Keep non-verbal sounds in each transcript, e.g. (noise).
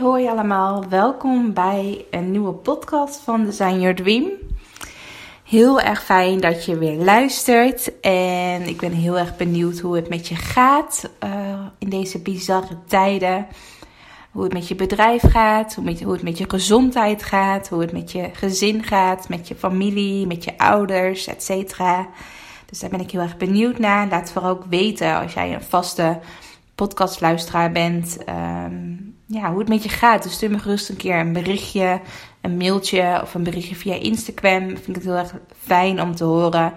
Hoi, allemaal. Welkom bij een nieuwe podcast van Design Your Dream. Heel erg fijn dat je weer luistert. En ik ben heel erg benieuwd hoe het met je gaat eh, in deze bizarre tijden. Hoe het met je bedrijf gaat, hoe het met je gezondheid gaat, hoe het met je gezin gaat, met je familie, met je ouders, etc. Dus daar ben ik heel erg benieuwd naar. Laat vooral ook weten als jij een vaste podcastluisteraar bent, ehm, ja, hoe het met je gaat. Dus stuur me gerust een keer een berichtje, een mailtje of een berichtje via Instagram. Vind ik het heel erg fijn om te horen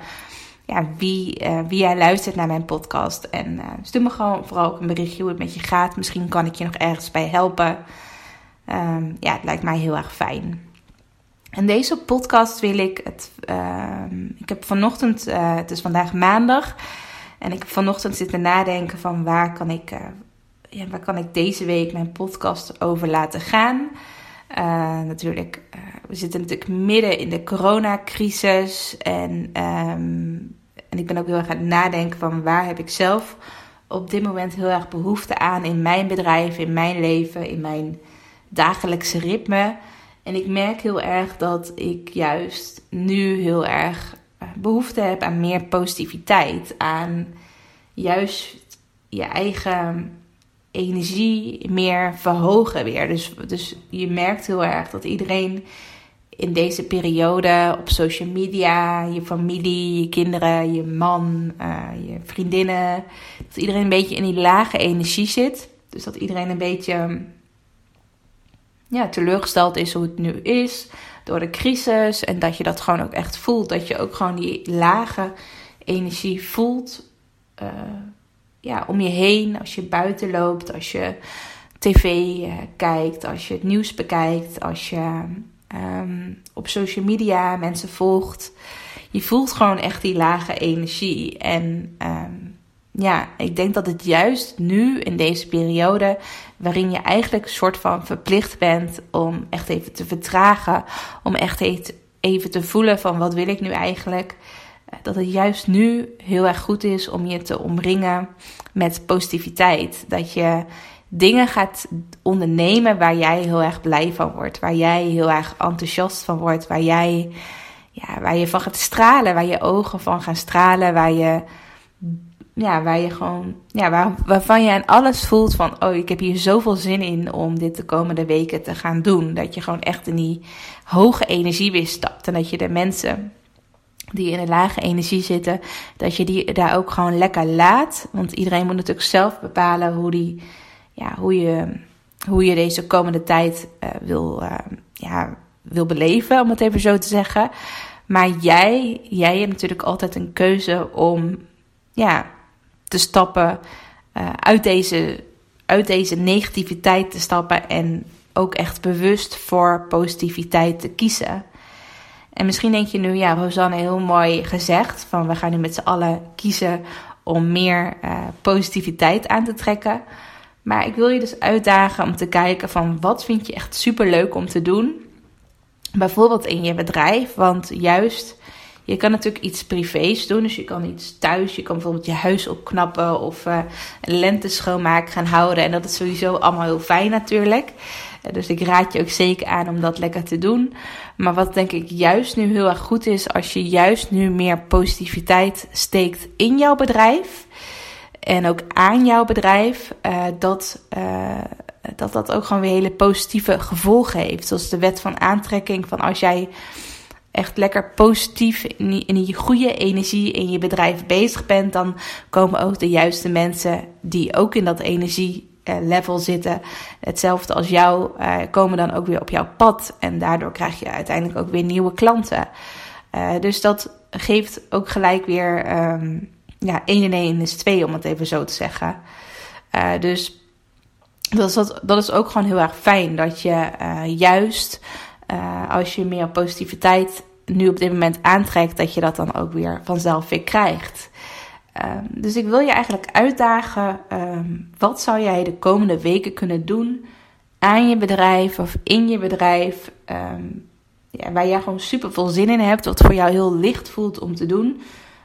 ja, wie, eh, wie jij luistert naar mijn podcast. En uh, stuur me gewoon vooral ook een berichtje hoe het met je gaat. Misschien kan ik je nog ergens bij helpen. Ehm, ja, het lijkt mij heel erg fijn. In deze podcast wil ik het. ehm, ik heb vanochtend, eh, het is vandaag maandag. En ik heb vanochtend zitten nadenken van waar kan ik, eh, ja, waar kan ik deze week mijn podcast over laten gaan. Eh, natuurlijk, eh, we zitten natuurlijk midden in de coronacrisis. En, ehm, en ik ben ook heel erg aan het nadenken van waar heb ik zelf op dit moment heel erg behoefte aan in mijn bedrijf, in mijn leven, in mijn dagelijkse ritme. En ik merk heel erg dat ik juist nu heel erg eh, behoefte heb aan meer positiviteit. Aan juist je eigen energie meer verhogen weer. Dus, dus je merkt heel erg dat iedereen in deze periode op social media, je familie, je kinderen, je man, eh, je vriendinnen, dat iedereen een beetje in die lage energie zit. Dus dat iedereen een beetje ja, teleurgesteld is hoe het nu is door de crisis. En dat je dat gewoon ook echt voelt. Dat je ook gewoon die lage energie voelt. eh, ja, om je heen, als je buiten loopt, als je tv eh, kijkt, als je het nieuws bekijkt, als je ehm, op social media mensen volgt. Je voelt gewoon echt die lage energie. En ehm, ja, ik denk dat het juist nu in deze periode, waarin je eigenlijk een soort van verplicht bent om echt even te vertragen, om echt even- te voelen van wat wil ik nu eigenlijk, dat het juist nu heel erg goed is om je te omringen met positiviteit. Dat je dingen gaat ondernemen waar jij heel erg blij van wordt, waar jij heel erg enthousiast van wordt, waar jij ja, waar je van gaat stralen, waar je ogen van gaan stralen, waar je ja, waar je gewoon, ja, waar, waarvan je aan alles voelt van, oh, ik heb hier zoveel zin in om dit de komende weken te gaan doen. Dat je gewoon echt in die hoge energie weer stapt. En dat je de mensen die in een lage energie zitten, dat je die daar ook gewoon lekker laat. Want iedereen moet natuurlijk zelf bepalen hoe, die, ja, hoe, je, hoe je deze komende tijd eh, wil, eh, ja, wil beleven, om het even zo te zeggen. Maar jij, jij hebt natuurlijk altijd een keuze om ja, te stappen, eh, uit, deze, uit deze negativiteit te stappen en ook echt bewust voor positiviteit te kiezen. En misschien denk je nu, ja, Rosanne, heel mooi gezegd, van we gaan nu met z'n allen kiezen om meer eh, positiviteit aan te trekken. Maar ik wil je dus uitdagen om te kijken van wat vind je echt super leuk om te doen. Bijvoorbeeld in je bedrijf, want juist je kan natuurlijk iets privés doen. Dus je kan iets thuis. Je kan bijvoorbeeld je huis opknappen of uh, een lente schoonmaak gaan houden. En dat is sowieso allemaal heel fijn natuurlijk. Uh, dus ik raad je ook zeker aan om dat lekker te doen. Maar wat denk ik juist nu heel erg goed is, als je juist nu meer positiviteit steekt in jouw bedrijf. En ook aan jouw bedrijf, uh, dat, dat dat ook gewoon weer hele positieve gevolgen heeft. Zoals de wet van aantrekking. Van als jij echt lekker positief in die goede energie in je bedrijf bezig bent, dan komen ook de juiste mensen die ook in dat energielevel zitten, hetzelfde als jou, uh, komen dan ook weer op jouw pad. En daardoor krijg je uiteindelijk ook weer nieuwe klanten. Uh, dus dat geeft ook gelijk weer um, ja, 1 en 1 is 2, om het even zo te zeggen. Dus dat is, dat, is ook gewoon heel erg fijn. Dat je juist uh, als je meer positiviteit nu op dit moment aantrekt, dat je dat dan ook weer vanzelf weer krijgt. Um, dus ik wil je eigenlijk uitdagen. Um, wat zou jij de komende weken kunnen doen aan je bedrijf of in je bedrijf? Ja, waar jij gewoon super veel zin in hebt, wat voor jou heel licht voelt om te doen.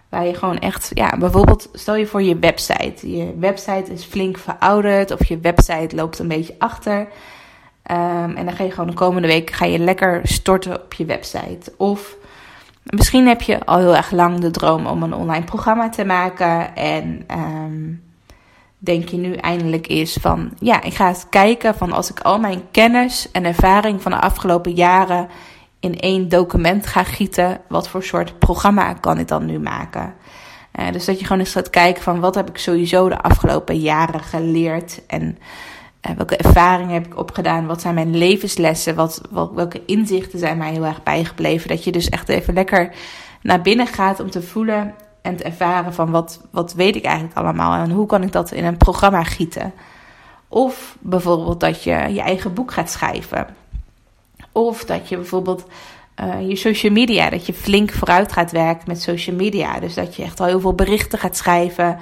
Waar je gewoon echt, ja, bijvoorbeeld, stel je voor je website. Je website is flink verouderd of je website loopt een beetje achter. Um, en dan ga je gewoon de komende week ga je lekker storten op je website. Of misschien heb je al heel erg lang de droom om een online programma te maken. En um, denk je nu eindelijk is van, ja, ik ga eens kijken van als ik al mijn kennis en ervaring van de afgelopen jaren in één document ga gieten, wat voor soort programma kan ik dan nu maken? Uh, dus dat je gewoon eens gaat kijken van wat heb ik sowieso de afgelopen jaren geleerd en welke ervaringen heb ik opgedaan, wat zijn mijn levenslessen, wat, wat, welke inzichten zijn mij heel erg bijgebleven. Dat je dus echt even lekker naar binnen gaat om te voelen en te ervaren van wat, wat weet ik eigenlijk allemaal en hoe kan ik dat in een programma gieten. Of bijvoorbeeld dat je je eigen boek gaat schrijven. Of dat je bijvoorbeeld uh, je social media, dat je flink vooruit gaat werken met social media. Dus dat je echt al heel veel berichten gaat schrijven.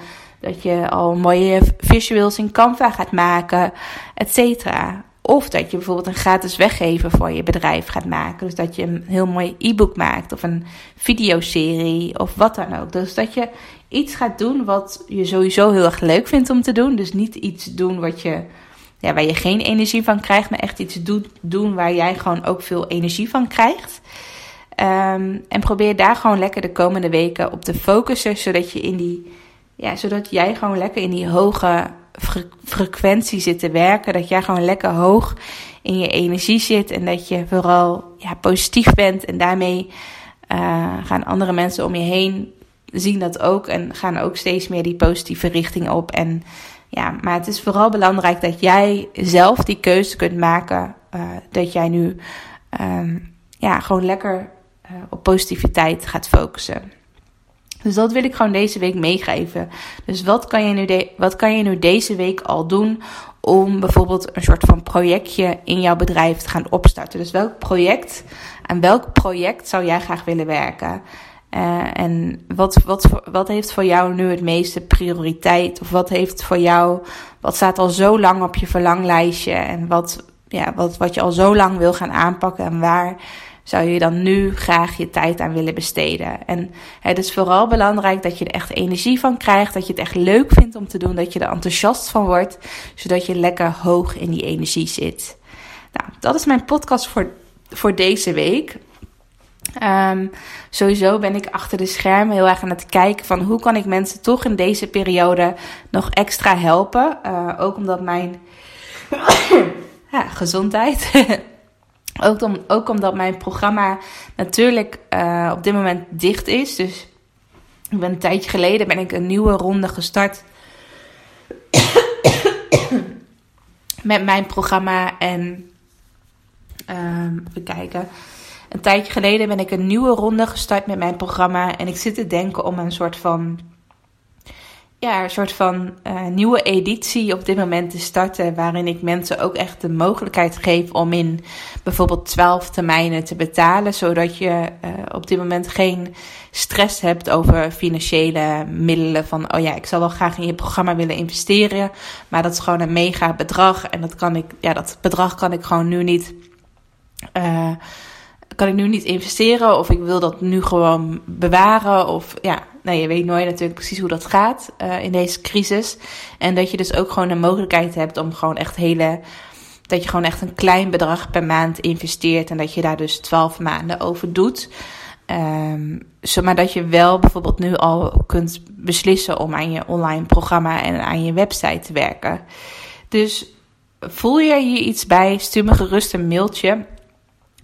Dat je al mooie visuals in Canva gaat maken, et cetera. Of dat je bijvoorbeeld een gratis weggeven voor je bedrijf gaat maken. Dus dat je een heel mooi e-book maakt of een videoserie of wat dan ook. Dus dat je iets gaat doen wat je sowieso heel erg leuk vindt om te doen. Dus niet iets doen wat je ja, waar je geen energie van krijgt, maar echt iets doen, doen waar jij gewoon ook veel energie van krijgt. Um, en probeer daar gewoon lekker de komende weken op te focussen, zodat je in die, ja, zodat jij gewoon lekker in die hoge fre frequentie zit te werken. Dat jij gewoon lekker hoog in je energie zit en dat je vooral ja, positief bent. En daarmee uh, gaan andere mensen om je heen zien dat ook en gaan ook steeds meer die positieve richting op. En ja, maar het is vooral belangrijk dat jij zelf die keuze kunt maken. Uh, dat jij nu um, ja, gewoon lekker uh, op positiviteit gaat focussen. Dus dat wil ik gewoon deze week meegeven. Dus wat kan, je nu wat kan je nu deze week al doen om bijvoorbeeld een soort van projectje in jouw bedrijf te gaan opstarten? Dus welk project, aan welk project zou jij graag willen werken? Uh, en wat, wat, wat heeft voor jou nu het meeste prioriteit? Of wat heeft voor jou, wat staat al zo lang op je verlanglijstje? En wat, ja, wat, wat je al zo lang wil gaan aanpakken? En waar zou je dan nu graag je tijd aan willen besteden? En het is vooral belangrijk dat je er echt energie van krijgt. Dat je het echt leuk vindt om te doen. Dat je er enthousiast van wordt. Zodat je lekker hoog in die energie zit. Nou, dat is mijn podcast voor, voor deze week. Um, sowieso ben ik achter de schermen heel erg aan het kijken van hoe kan ik mensen toch in deze periode nog extra helpen. Uh, ook omdat mijn (coughs) ja, gezondheid. (laughs) ook, ook omdat mijn programma natuurlijk uh, op dit moment dicht is. Dus ik ben een tijdje geleden ben ik een nieuwe ronde gestart. (coughs) met mijn programma en um, even kijken. Een tijdje geleden ben ik een nieuwe ronde gestart met mijn programma. En ik zit te denken om een soort van. Ja, een soort van uh, nieuwe editie op dit moment te starten. Waarin ik mensen ook echt de mogelijkheid geef om in bijvoorbeeld 12 termijnen te betalen. Zodat je uh, op dit moment geen stress hebt over financiële middelen. Van oh ja, ik zou wel graag in je programma willen investeren. Maar dat is gewoon een mega bedrag. En dat kan ik, ja, dat bedrag kan ik gewoon nu niet. Uh, kan ik nu niet investeren of ik wil dat nu gewoon bewaren. Of ja, nou, je weet nooit natuurlijk precies hoe dat gaat uh, in deze crisis. En dat je dus ook gewoon een mogelijkheid hebt om gewoon echt hele. Dat je gewoon echt een klein bedrag per maand investeert en dat je daar dus 12 maanden over doet. Um, maar dat je wel bijvoorbeeld nu al kunt beslissen om aan je online programma en aan je website te werken. Dus voel je hier iets bij, stuur me gerust een mailtje.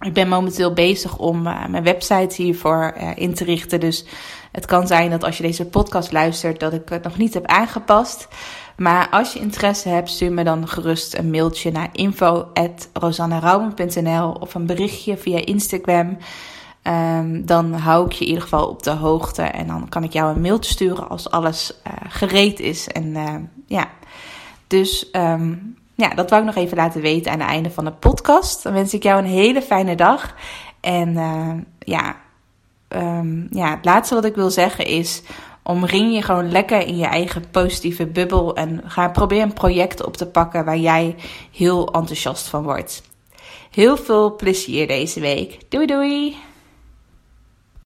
Ik ben momenteel bezig om uh, mijn website hiervoor uh, in te richten. Dus het kan zijn dat als je deze podcast luistert, dat ik het nog niet heb aangepast. Maar als je interesse hebt, stuur me dan gerust een mailtje naar info.rosannerouwen.nl of een berichtje via Instagram. ehm, dan hou ik je in ieder geval op de hoogte. En dan kan ik jou een mailtje sturen als alles eh, gereed is. En eh, ja, dus ehm, ja, dat wou ik nog even laten weten aan het einde van de podcast. Dan wens ik jou een hele fijne dag. En eh, ja, ehm, ja, het laatste wat ik wil zeggen is omring je gewoon lekker in je eigen positieve bubbel en ga proberen een project op te pakken waar jij heel enthousiast van wordt. Heel veel plezier deze week. Doei doei!